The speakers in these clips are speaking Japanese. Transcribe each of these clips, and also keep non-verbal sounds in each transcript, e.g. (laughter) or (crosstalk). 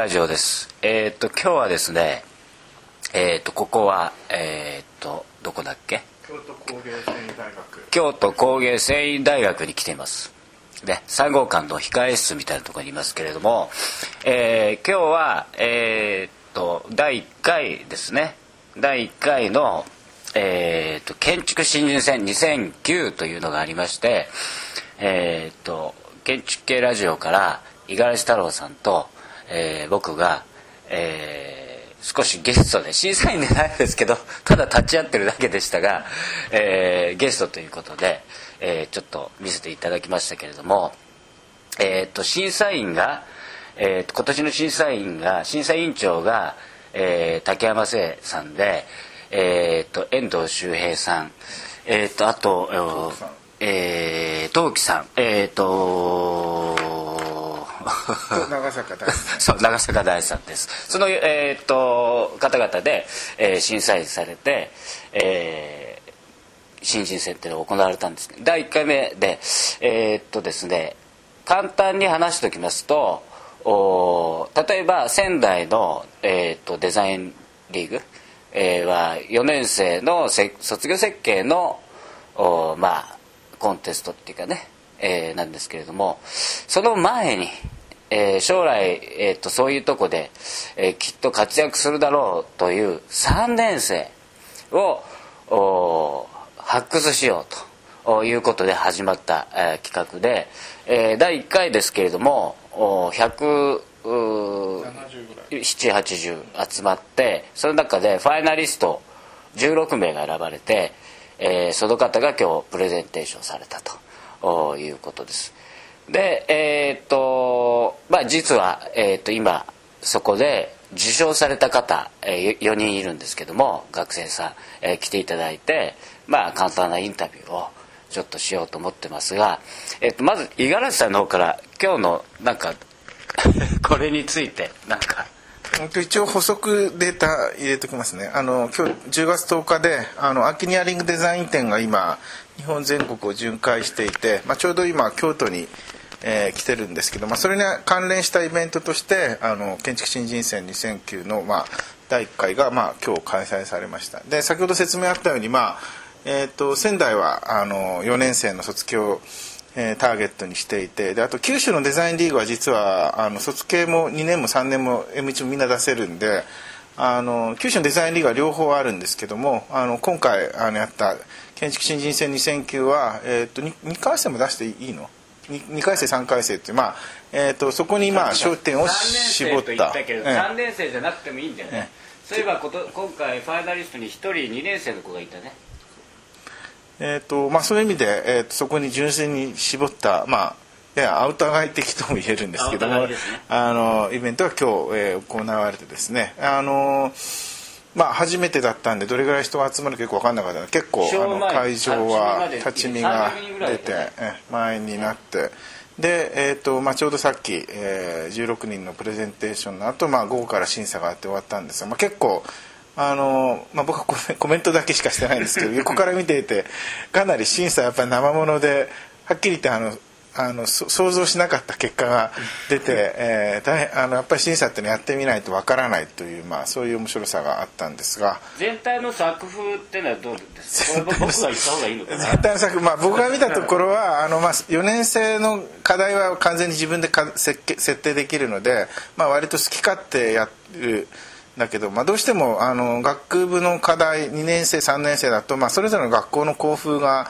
ラジオです。えーっと今日はですね、えーっとここはえーっとどこだっけ？京都工芸繊維大学京都工芸繊維大学に来ています。で3号館の控え室みたいなところにいますけれども、えー今日はえーっと第1回ですね。第1回のえーっと建築新人戦2009というのがありまして、えーっと建築系ラジオから五十嵐太郎さんと、えー僕が、えー少しゲストで審査員でないですけど (laughs) ただ立ち会ってるだけでしたが、えーゲストということで、えーちょっと見せていただきましたけれども、えー、と審査員が、えーと今年の審査員が審査委員長が、えー竹山聖さんで、えー、と遠藤周平さん、えー、とあとえー、陶器さんえっ、と長坂大輔そう長坂大さんです。その、えーっと方々で、えー審査員されて、えー新人戦っていうのが行われたんです。けど第1回目でえーっとですね簡単に話しておきますとお例えば仙台の、えーっとデザインリーグ、えーは4年生のせ卒業設計のおまあコンテストっていうかね、えーなんですけれどもその前に、えー将来、えー、とそういうとこで、えーきっと活躍するだろうという3年生を発掘しようということで始まった、えー企画で、えー第1回ですけれども17080集まってその中でファイナリスト16名が選ばれて、えーその方が今日プレゼンテーションされたと。おいうことです。でえーっとまあ実は、えーっと今そこで受賞された方、え4人いるんですけども学生さん、えー来ていただいてまあ簡単なインタビューをちょっとしようと思ってますが、えーっとまず五十嵐さんの方から今日のなんか (laughs) これについてなんか一応補足データ入れておきますね。あの今日10月10日であのアキニアリングデザイン展が今日本全国を巡回していて、まあ、ちょうど今京都に、えー来てるんですけど、まあ、それに関連したイベントとしてあの建築新人戦2009の、まあ、第1回が、まあ、今日開催されました。で先ほど説明あったように、まあえー、と仙台はあの4年生の卒業えーターゲットにしていてであと九州のデザインリーグは実はあの卒系も2年も3年も M1 もみんな出せるんであの九州のデザインリーグは両方あるんですけどもあの今回あのやった建築新人戦2009は、えー、と 2, 2回戦も出していいの？2, 2回生3回生って、まあえー、とそこにまあ焦点を絞った3年生と言った。けど、ええ。3年生じゃなくてもいいんだよね、そういえばこと今回ファイナリストに1人2年生の子がいたねえーとまあ、そういう意味で、えー、とそこに純粋に絞った、まあ、いやアウター外的とも言えるんですけどもね。あのイベントが今日、えー行われてですね。あのまあ、初めてだったんでどれぐらい人が集まるかよく分かんなかった結構あの会場は立立ち見が300人ぐらい出て前になって。で、えーとまあ、ちょうどさっき、えー16人のプレゼンテーションの後、まあ午後から審査があって終わったんですが、まあ、結構あのまあ、僕は (laughs) コメントだけしかしてないんですけど (laughs) 横から見ていてかなり審査やっぱり生ものではっきり言ってあのあのそ想像しなかった結果が出て、えー大変あのやっぱり審査ってのやってみないとわからないという、まあ、そういう面白さがあったんですが。全体の作風っていうのはどうですか？(laughs) これ僕が言った方がいいのかな？全体の作、まあ、僕が見たところはあの、まあ、4年生の課題は完全に自分でか設計設定できるので、まあ、割と好き勝手やるだけど、まあ、どうしてもあの学部の課題2年生3年生だと、まあ、それぞれの学校の校風が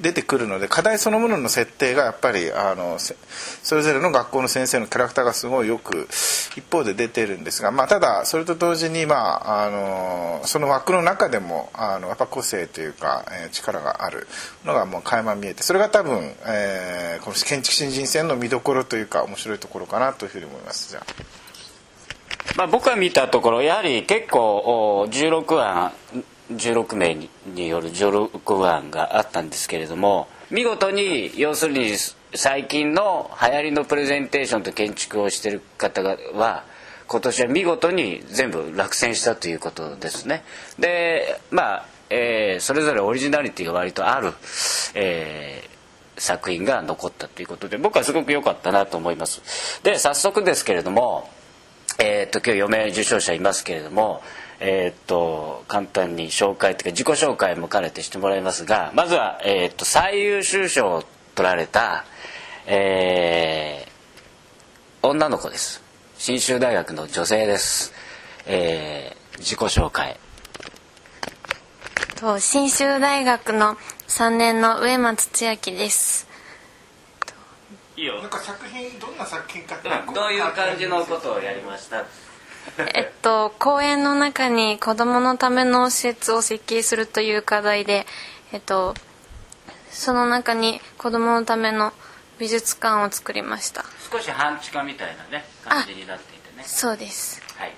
出てくるので課題そのものの設定がやっぱりあのそれぞれの学校の先生のキャラクターがすごいよく一方で出てるんですが、まあ、ただそれと同時に、まあ、あのその枠の中でもあのやっぱ個性というか、えー力があるのがもう垣間見えてそれが多分、えーこの建築新人戦の見どころというか面白いところかなというふうに思いますじゃあ。まあ、僕が見たところやはり結構16案16名による16案があったんですけれども見事に要するに最近の流行りのプレゼンテーションと建築をしてる方は今年は見事に全部落選したということですね。でまあ、えーそれぞれオリジナリティが割とある、えー作品が残ったということで僕はすごく良かったなと思います。で早速ですけれどもえー、っと今日4名受賞者いますけれどもえー、っと簡単に紹介というか自己紹介も兼ねてしてもらいますがまずは、えー、っと最優秀賞を取られた、えー、女の子です。信州大学の女性です、えー、自己紹介。信州大学の3年の上松千秋です。いいよ。なんか作品どんな作品かってどういう感じのことをやりました？(laughs) えっと公園の中に子どものための施設を設計するという課題でえっとその中に子どものための美術館を作りました。少し半地下みたいなね感じになっていてね。そうです。はい。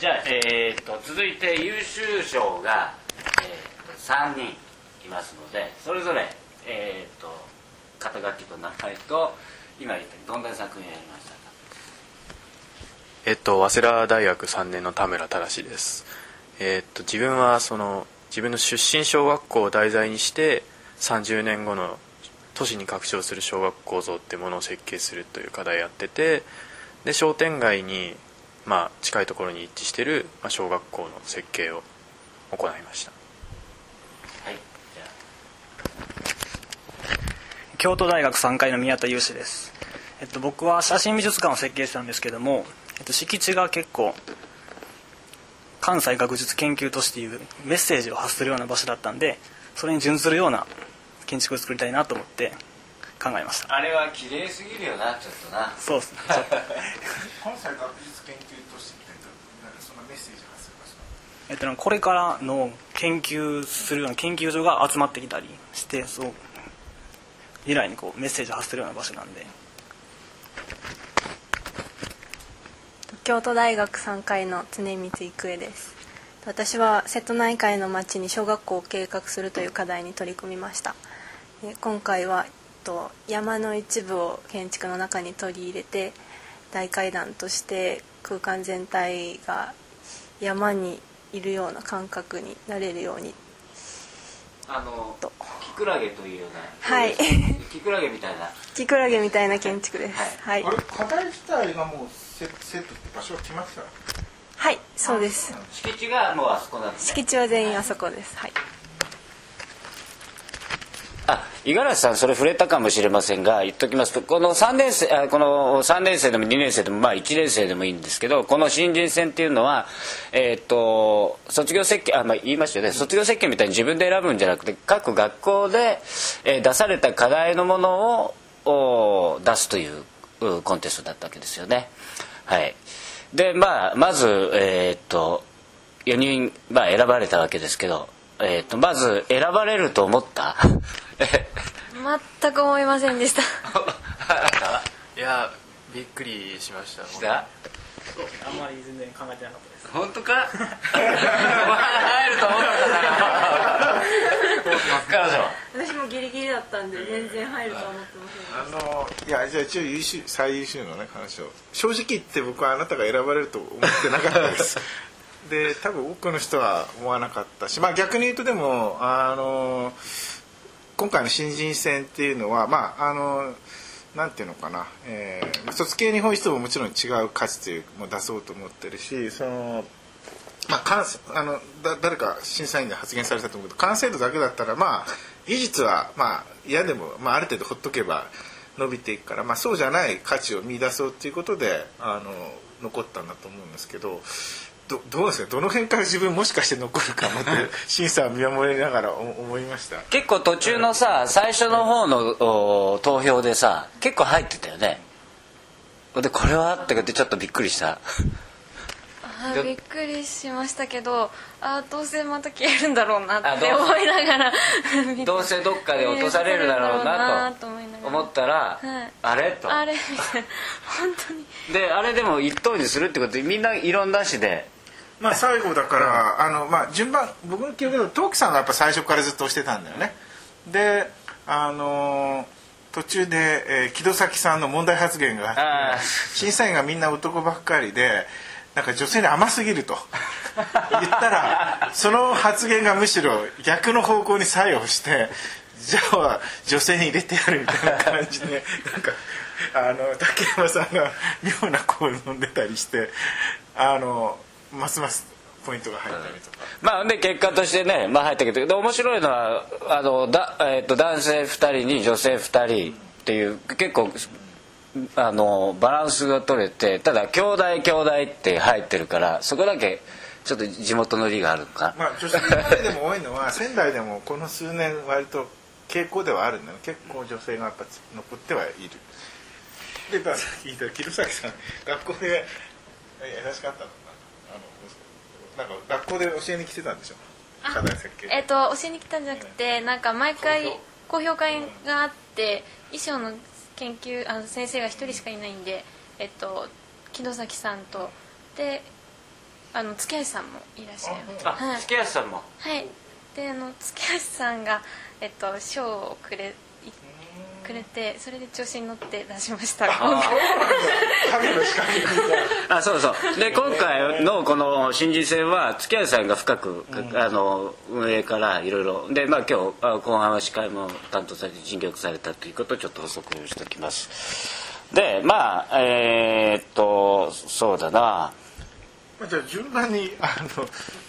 じゃあ、えー、っと続いて優秀賞が、えー、3人いますのでそれぞれ、えー、っと肩書きと名前と今言ったどんな作品やりましたか？えっと早稲田大学3年の田村忠です。えっと自分はその自分の出身小学校を題材にして30年後の都市に拡張する小学校像ってものを設計するという課題やっててで商店街に、まあ、近いところに一致してる、ま、小学校の設計を行いましたはい京都大学3階の宮田裕志です、えっと、僕は写真美術館を設計したんですけども、えっと、敷地が結構関西学術研究都市というメッセージを発するような場所だったんでそれに準ずるような建築を作りたいなと思って考えました。あれは綺麗すぎるよなちょっとな。そうです。ね (laughs) 関西学術研究都市ってそんなメッセージ発する場所？えっと、これからの研究するような研究所が集まってきたりしてそう未来にこうメッセージを発するような場所なんで。京都大学3階の常光郁恵です。私は瀬戸内海の町に小学校を計画するという課題に取り組みました。今回は山の一部を建築の中に取り入れて大階段として空間全体が山にいるような感覚になれるようにあのキクラゲというようなはいキクラゲみたいな。キクラゲみたいな建築です。はい、はい、あれ課題自体がもうセセットって場所は決まってたはいそうです。敷地がもうあそこなんです、ね、敷地は全員あそこです。はいあ五十嵐さんそれ触れたかもしれませんが言っときますとこの3年生あこの3年生でも2年生でもまあ1年生でもいいんですけどこの新人戦っていうのは、えー、っと卒業設計あ、まあ、言いましたよね卒業設計みたいに自分で選ぶんじゃなくて各学校で、えー、出された課題のものを出すというコンテストだったわけですよね。はいでまあまずえー、っと4人、まあ、選ばれたわけですけど、えー、っとまず選ばれると思った？(laughs) 全く思いませんでした。(laughs) いやびっくりしました。した？あんまり全然考えてなかったです。本当か？入ると思ったか私もギリギリだったんで全然入ると思ってませんあのいやじゃあ一応優秀最優秀のね話を。正直言って僕はあなたが選ばれると思ってなかったです (laughs) で多分多くの人は思わなかったしまあ逆に言うとでもあの今回の新人戦っていうのはまああのなんていうのかな、えー、卒系日本史とももちろん違う価値というも出そうと思ってるしそのまあ、あのだ誰か審査員で発言されたと思うけど完成度だけだったらまあ技術はまあ嫌でも、まあ、ある程度ほっとけば伸びていくから、まあ、そうじゃない価値を見出そうということであの残ったんだと思うんですけどどどうですか？どの辺から自分もしかして残るかもって (laughs) 審査を見守りながら思いました。結構途中のさ最初の方の投票でさ結構入ってたよね。でこれは？って言ってちょっとびっくりした。あびっくりしましたけどあどうせまた消えるんだろうなって思いながら。(laughs) どうせどっかで落とされるだろうなと思ったら、はい、あれ？と。あれ。みたいな本当に。であれでも一等にするってことでみんな異論なしでまあ最後だから、あのまあ順番僕の記憶だとトーキさんがやっぱ最初からずっとしてたんだよね。であの途中で、えー、木戸崎さんの問題発言があって審査員がみんな男ばっかりでなんか女性に甘すぎると。言ったらその発言がむしろ逆の方向に作用してじゃあ女性に入れてやるみたいな感じでなんかあの竹山さんが妙な子を飲んでたりしてあのますますポイントが入ったりとか、まあで結果としてね、まあ、入ったけどで面白いのはあのだ、えー、と男性2人に女性2人っていう結構あのバランスが取れてただ兄弟兄弟って入ってるからそこだけちょっと地元の利があるのかまあ女性でも多いのは (laughs) 仙台でもこの数年割と傾向ではあるんだよ結構女性がやっぱ残ってはいる。でさっき言った木崎さん学校でえ優しかったの？あのなんか学校で教えに来てたんでしょ？課題設計えっ、と教えに来たんじゃなくてなんか毎回公表会があって衣装の研究あの先生が一人しかいないんでえっと木戸崎さんとであの月橋さんもいらっしゃいます。あはい。月橋さんも。はい。であの月橋さんがえっと賞をくれいくれてそれで調子に乗って出しました。あそうそうで今回のこの新人戦は月橋さんが深く、あの運営からいろいろ。でまあ今日あ後半は司会も担当されて尽力されたということをちょっと補足しておきます。でまあえーっとそうだなまあ、じゃあ順番にあの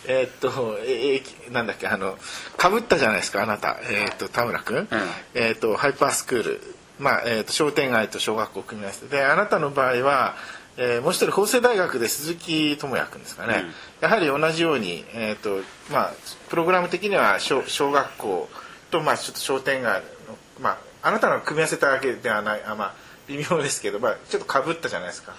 えーっとえーなんだっけあのかぶったじゃないですかあなた。えーっと田村君、えーっとハイパースクール。まあえーっと商店街と小学校を組み合わせて。であなたの場合は、えーもう一人法政大学で鈴木智也君ですかね、やはり同じようにえーっとまあプログラム的には小小学校とまあちょっと商店街のまああなたの組み合わせたわけではない。あまあ微妙ですけど、まあ、ちょっとかぶったじゃないですか。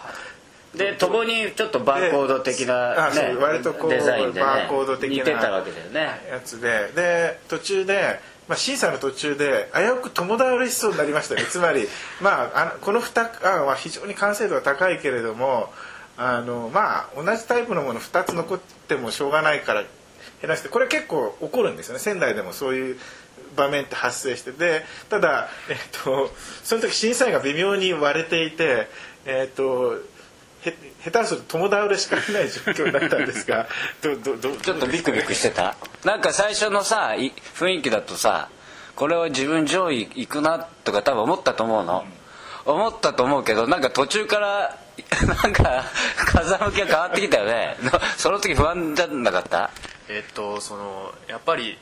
でともにちょっとバーコード的な、ね、割とこうデザインで、ね、バーコード的な似てたわけだよね。やつで。で途中で、まあ、審査の途中で危うく友倒れしそうになりましたね。(laughs) つまり、まあ、あのこの2案は非常に完成度が高いけれどもあの、まあ、同じタイプのもの2つ残ってもしょうがないから減らしてこれ結構起こるんですよね。仙台でもそういう場面って発生して。でただ、えっと、その時審査員が微妙に割れていて、えっと、へ下手すると友倒れしかいない状況だったんですが (laughs) どどどちょっとビクビクしてた？なんか最初のさい雰囲気だとさこれは自分上位行くなとか多分思ったと思うの、思ったと思うけどなんか途中から (laughs) なんか風向きが変わってきたよね。(laughs) その時不安じゃなかった？えっとそのやっぱり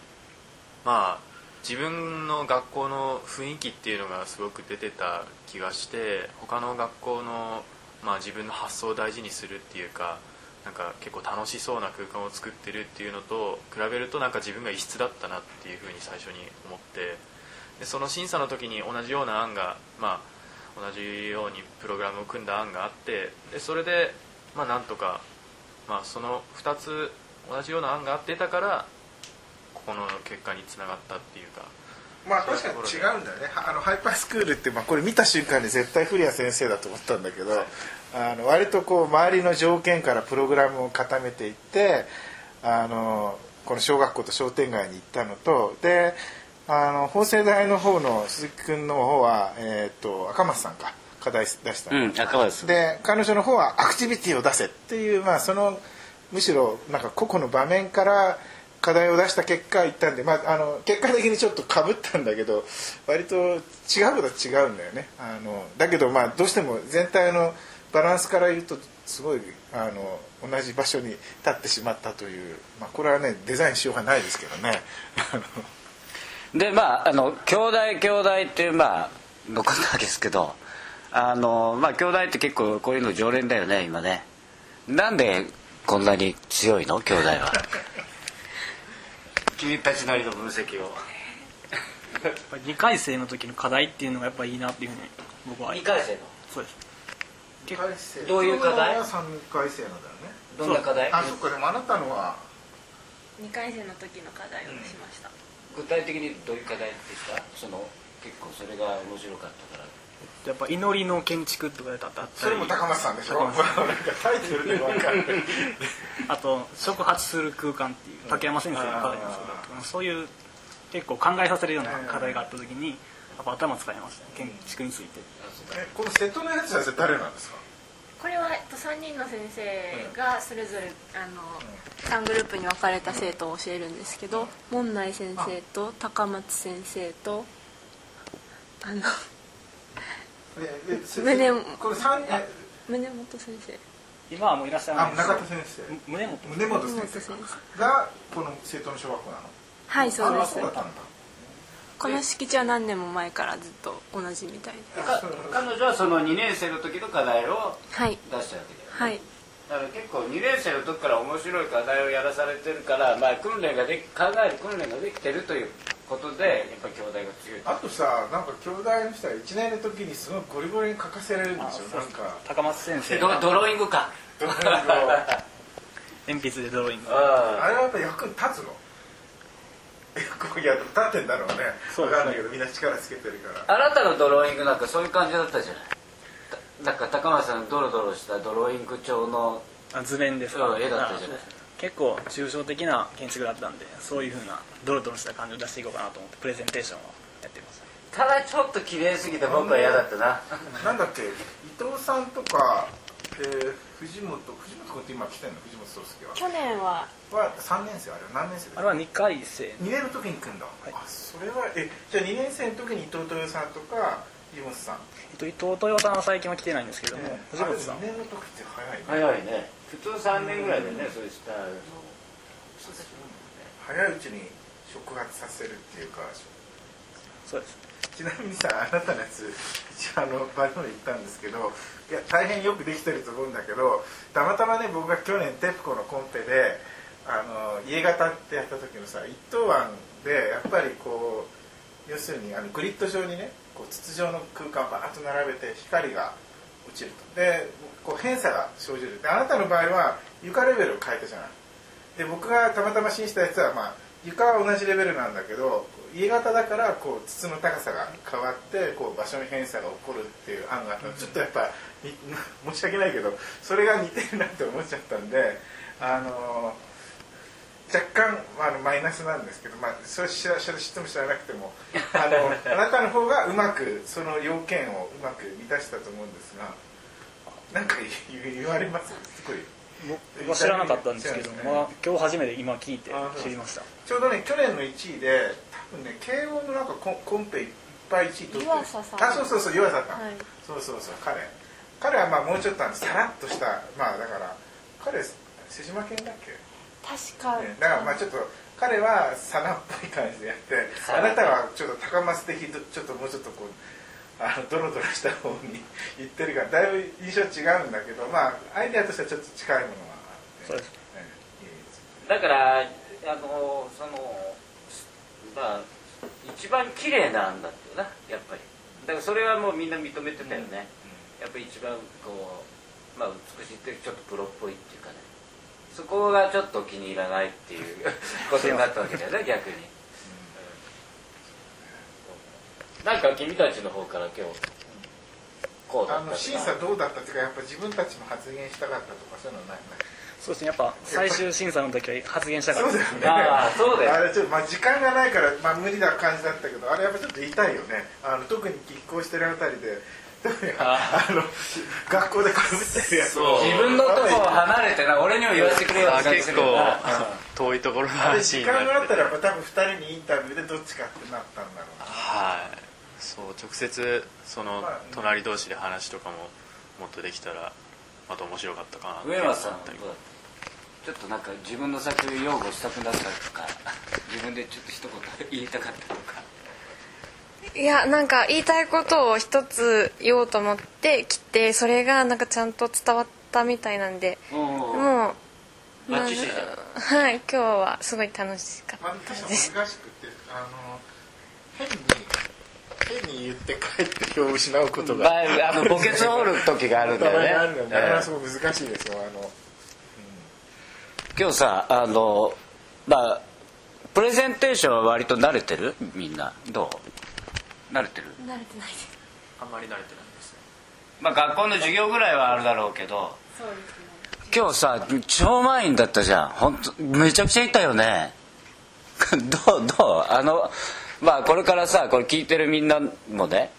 まあ自分の学校の雰囲気っていうのがすごく出てた気がして他の学校の、まあ、自分の発想を大事にするっていうかなんか結構楽しそうな空間を作ってるっていうのと比べるとなんか自分が異質だったなっていうふうに最初に思ってでその審査の時に同じような案が、まあ、同じようにプログラムを組んだ案があってでそれで、まあ、なんとか、まあ、その2つ同じような案があってたからここの結果につながったっていうかまあ確かに違うんだよね。あのハイパースクールって、まあ、これ見た瞬間に絶対古谷先生だと思ったんだけど、あの割とこう周りの条件からプログラムを固めていってあのこの小学校と商店街に行ったのとであの法政大の方の鈴木君の方は、えー、と赤松さんか課題出したの、うん赤松で彼女の方はアクティビティを出せっていう、まあ、そのむしろなんか個々の場面から課題を出した結果いったんで、まあ、あの結果的にちょっとかぶったんだけど割と違うことは違うんだよね。あのだけどまあどうしても全体のバランスから言うとすごいあの同じ場所に立ってしまったという、まあ、これはねデザインしようがないですけどね。(laughs) でまああの兄弟兄弟っていうまあ残ったわけですけどあのまあ兄弟って結構こういうの常連だよね今ね。なんでこんなに強いの？兄弟は (laughs) 君たちなりの分析を。やっぱり2回生の時の課題っていうのがやっぱいいなっていうふうに僕は。2回生の？そうです。どういう課題？3回生なんだよね。どんな課題？あそっかでもあなたのは？2回生の時の課題を出しました、具体的にどういう課題ですかその結構それが面白かったからやっぱ祈りの建築とかであったりそれも高松さんでしょ？高松さんなんかタイトルで分かるあと触発する空間っていう竹山先生の課題なんですけどそういう結構考えさせるような課題があった時にやっぱ頭使いましたね建築について。えこの瀬戸のやつは誰なんですか？これは、えっと、3人の先生がそれぞれあの3グループに分かれた生徒を教えるんですけど門内先生と高松先生とあの胸も。これ三え宗本先生。今はもういらっしゃらあないです中田先生。胸元。宗本先生がこの生徒の小学校なの。はいそうであすこの敷地は何年も前からずっと同じみたい彼女はその2年生の時の課題をはい。出したわけだよね。はい。だから結構2年生の時から面白い課題をやらされてるから、まあ、訓練ができ考える訓練ができてるということでやっぱり兄弟が強い。あとさなんか兄弟の人は1年の時にすごいゴリゴリに書かせられるんでしょなんか。高松先生。ド (laughs) ドローイングか。どういうの鉛筆でドローイングああ。れはやっぱ役に立つの？いや立ってんだろうね。そう分かんないけどみんな力つけてるから。あなたのドローイングなんかそういう感じだったじゃない？たなんか高松さんのドロドロしたドローイング調のあ図面ですうん絵だったじゃない。あ結構抽象的な建築だったんでそういうふうなドロドロした感じを出していこうかなと思ってプレゼンテーションをやってます。ただちょっと綺麗すぎて僕は嫌だったな。なんだっけ伊藤さんとか、えー藤本藤本君って今来てんの？藤本壮介は。去年は。は3年生あれは。何年生あれは2回生。2年の時に来るんだ、い。あそれはえじゃあ2年生の時に伊藤豊さんとか藤本さん、えっと伊藤豊さんは最近は来てないんですけども、ね、藤本さん。2年の時って早いね。早いね普通3年ぐらいでねそういう。スタイル早いうちに触発させるっていうかそうですちなみにさあなたのやつ一応あの場所で行ったんですけどいや大変よくできてると思うんだけどたまたまね僕が去年テプコのコンペであの家型ってやった時のさ一等案でやっぱりこう要するにあのグリッド上にねこう筒状の空間をバーッと並べて光が落ちると。でこう偏差が生じる。であなたの場合は床レベルを変えたじゃない。で僕がたまたま審したやつは、まあ、床は同じレベルなんだけど家型だからこう筒の高さが変わってこう場所の偏差が起こるっていう案があったの。ちょっとやっぱに (laughs) 申し訳ないけどそれが似てるなって思っちゃったんであの若干、まあ、マイナスなんですけど、まあ、それ知ら知っても知らなくてもあの (laughs) あなたの方がうまくその要件をうまく満たしたと思うんですがなんか言われます？すごい。僕は知らなかったんですけど、知らないまあ、今日初めて今聞いて知りました。ちょうどね去年の1位で多分ね慶応のなんかコンコンペいっぱい1位取ってる。湯浅さん。あそうそうそう湯浅さん、はい。そうそうそう彼。彼はまあもうちょっとあのさらっとしたまあだから彼瀬島県だっけ、確か、ね、だからまあちょっと彼はサナっぽい感じでやってあなたはちょっと高松的どちょっともうちょっとこうあのドロドロした方に言ってるからだいぶ印象違うんだけどまあアイデアとしてはちょっと近いものはあって。そうです。ねいいですだからあのそのまあ一番綺麗なんだってなやっぱり。だからそれはもうみんな認めてたよね、やっぱり一番こうまあ美しいってちょっとプロっぽいっていうかね。そこがちょっと気に入らないっていうことになったわけだよね逆に、うんなんか君たちの方から今日こうだあの審査どうだったっていうかやっぱ自分たちも発言したかったとかそういうのはないそうですねやっぱ最終審査の時は発言したかったですね。ああそうだよ。あれちょっとまあ時間がないから、まあ、無理な感じだったけどあれやっぱちょっと言いたいよね。あの特に拮抗してるあたりで (laughs) あの学校でかぶってるやつそう。自分のとこを離れてな俺にも言わせてくれよっあて結構るよな遠いところのあれ話時間があったらやっぱ多分2人にインタビューでどっちかってなったんだろうな。はいそう直接そのまあ隣同士で話とかももっとできたらまた面白かったかなって上松さんちょっとなんか自分の作品擁護したくなったとか (laughs) 自分でちょっと一言言いたかったとか。いやなんか言いたいことを一つ言おうと思って来てそれがなんかちゃんと伝わったみたいなんで。もうはい今日はすごい楽しかまあ、ったです難しくてあの変に変に言って帰って票を失うことまがあ、あの墓穴を掘る時があるんだよね。あるんだよね。だからえすごく難しいですよあの。え今日さあのまあプレゼンテーションは割と慣れてる？みんな。どう？慣れてる？慣れてないです。あんまり慣れてないですね。まあ学校の授業ぐらいはあるだろうけど。そうですね。今日さ超満員だったじゃん。本当めちゃくちゃいたよね。(laughs) どう？どう？あのまあこれからさこれ聞いてるみんなもね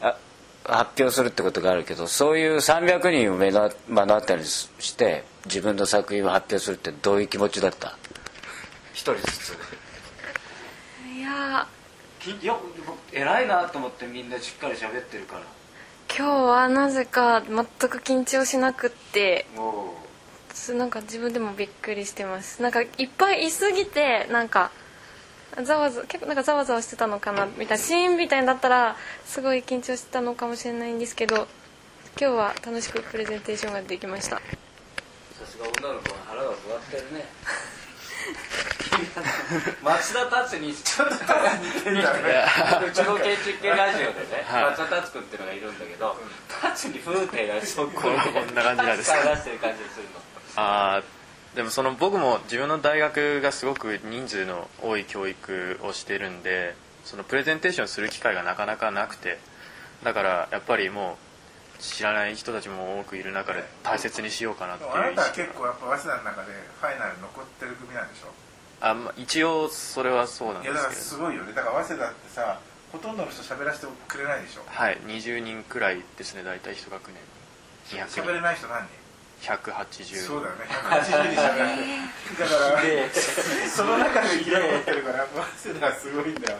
あ発表するってことがあるけどそういう300人を目の目の当たりにして自分の作品を発表するってどういう気持ちだった？一人ずつ。いや。きよ偉いなと思ってみんなしっかり喋ってるから。今日はなぜか全く緊張しなくって。すなんか自分でもびっくりしてます。なんかいっぱいいすぎてなんかざわざ結構なんかざわざわしてたのかなみたいなシーンみたいだったらすごい緊張してたのかもしれないんですけど今日は楽しくプレゼンテーションができました。さすが女の子は腹が座ってるね。(laughs) 松田達にちょっと似てるんだねうちの建築系ラジオでね、はい。松田達君っていうのがいるんだけど達に風景がそここんな感じなんですか？出してる感じするの。あーでもその僕も自分の大学がすごく人数の多い教育をしてるんでそのプレゼンテーションする機会がなかなかなくてだからやっぱりもう知らない人たちも多くいる中で大切にしようかなってあいう意識なたは結構やっぱ早稲田の中でファイナル残ってる組なんでしょ？あ、まあ、一応それはそうなんいやだからですけどすごいよね。だから早稲田ってさほとんどの人喋らせてくれないでしょ？はい20人くらいですね大体一学年200喋れ人ない人何人？180そうだよね。180人喋らない。だからその中で生き残ってるから早稲田はすごいんだよ。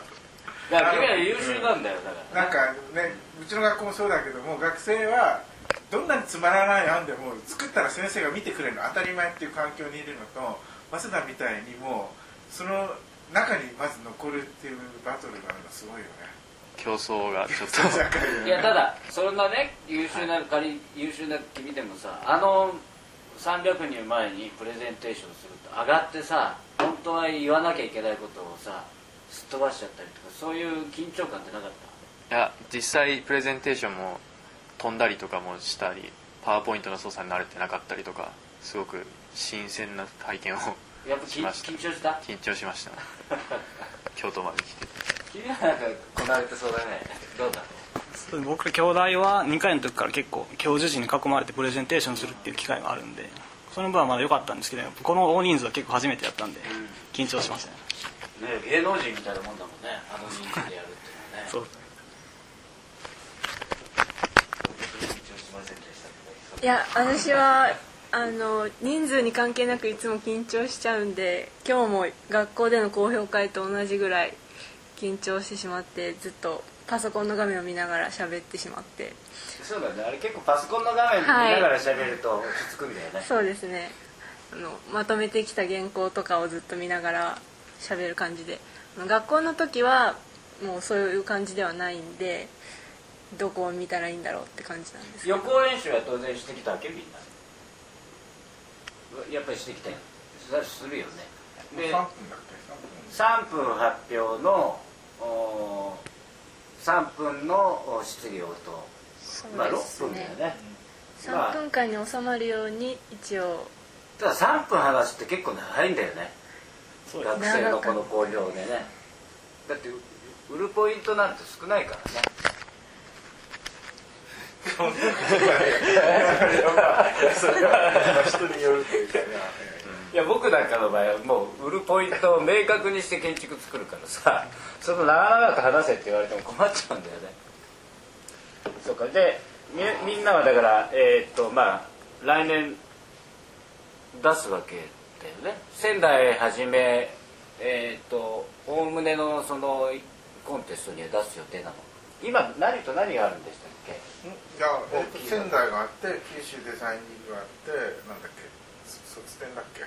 だから君ら優秀なんだよだから。なんかねうちの学校もそうだけども学生はどんなにつまらない案でも作ったら先生が見てくれるの。当たり前っていう環境にいるのと早稲田みたいにもうその中にまず残るっていうバトルがあるのすごいよね競争がちょっと。(laughs) いやただそんなね優秀な仮優秀な君でもさあの300人前にプレゼンテーションすると上がってさ本当は言わなきゃいけないことをさすっ飛ばしちゃったりとかそういう緊張感ってなかった？いや実際プレゼンテーションも飛んだりとかもしたりパワーポイントの操作に慣れてなかったりとかすごく新鮮な体験をやっぱ緊しました。緊張した？緊張しました。(laughs) 京都まで来て君はなんかこなれてそうだね。どうだそう僕ら兄弟は2回の時から結構教授陣に囲まれてプレゼンテーションするっていう機会があるんでその分はまだ良かったんですけどこの大人数は結構初めてやったんで緊張しましたね。ね芸能人みたいなもんだもんねあの人数でやるって。いう。のはねそういや私はあの人数に関係なくいつも緊張しちゃうんで今日も学校での公表会と同じぐらい緊張してしまってずっとパソコンの画面を見ながら喋ってしまって。そうだね。あれ結構パソコンの画面見ながら喋ると落ち着くんだよね、そうですね。あのまとめてきた原稿とかをずっと見ながら喋る感じで。学校の時はもうそういう感じではないんでどこを見たらいいんだろうって感じなんです予行演習は当然してきたわけみんな。やっぱりしてきたよ。するよね。で3分だっけ3分。3分発表のお3分の質疑応答まあ6分だよね。まあ。3分間に収まるように一応。ただ3分話すって結構長いんだよね。学生のこの公表でね。だって売るポイントなんて少ないからね。(laughs) 人によるというかねいや僕なんかの場合はもう売るポイントを明確にして建築作るからさ (laughs) その長々と話せって言われても困っちゃうんだよね。そうか。でみみんなはだからえーっとまあ来年出すわけだよね。仙台はじめえーっとおおむねのそのコンテストには出す予定なの。今何と何があるんでしたっけ？いや、えっと、仙台があって九州デザイニングがあってなんだっけそ卒展だっけ？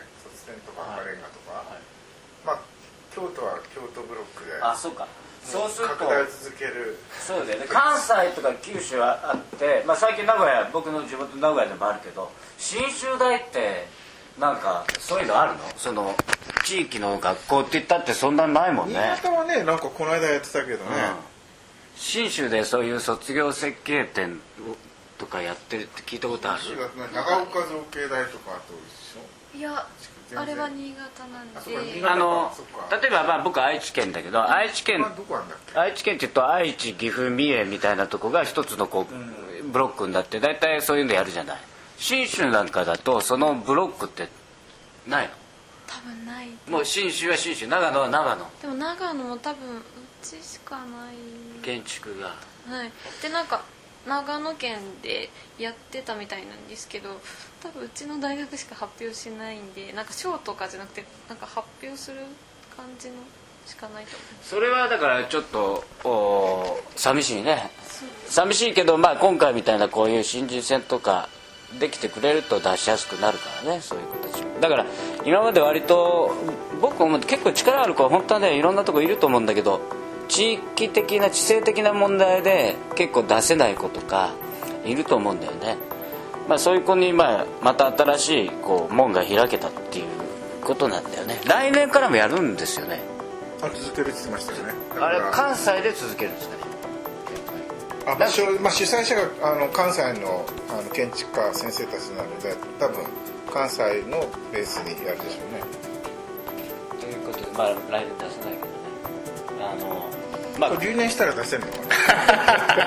卒展とかはい赤レンガとか、はいまあ京都は京都ブロックであそうか。そうすると。拡大を続ける。そうだよね。関西とか九州はあって、まあ、最近名古屋僕の地元名古屋でもあるけど信州大ってなんかそういうのあるの？その地域の学校って言ったってそんなないもん新ね潟はねなんかこの間やってたけどね、信州でそういう卒業設計展とかやってるって聞いたことある？長岡造形大とかあといやあれは新潟なんで。潟あの例えばまあ僕愛知県だけど愛知県愛知県って言うと愛知岐阜三重みたいなとこが一つのこうブロックになって大体そういうのやるじゃない。信州なんかだとそのブロックってない多分ないのもう信州は信州長野は長野。でも長野も多分うちしかない。建築が。はい。でなんか長野県でやってたみたいなんですけど多分うちの大学しか発表しないんでなんか賞とかじゃなくてなんか発表する感じのしかないと思それはだからちょっとお寂しいね。寂しいけど、まあ、今回みたいなこういう新人戦とかできてくれると出しやすくなるからねそういう子たちもだから今まで割と僕も結構力ある子は本当はねいろんなとこいると思うんだけど地域的な地政的な問題で結構出せない子とかいると思うんだよね、まあ、そういう子に、まあ、また新しいこう門が開けたっていうことなんだよね。来年からもやるんですよね。あ続けるって言ってましたよね。あれ関西で続けるんですかね。あまあまあ、主催者があの関西のあの建築家先生たちなので多分関西のベースにやるでしょうね。ということでまあ来年出せないけどね。あのまあ留年したら出せるの？かな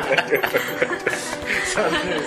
3年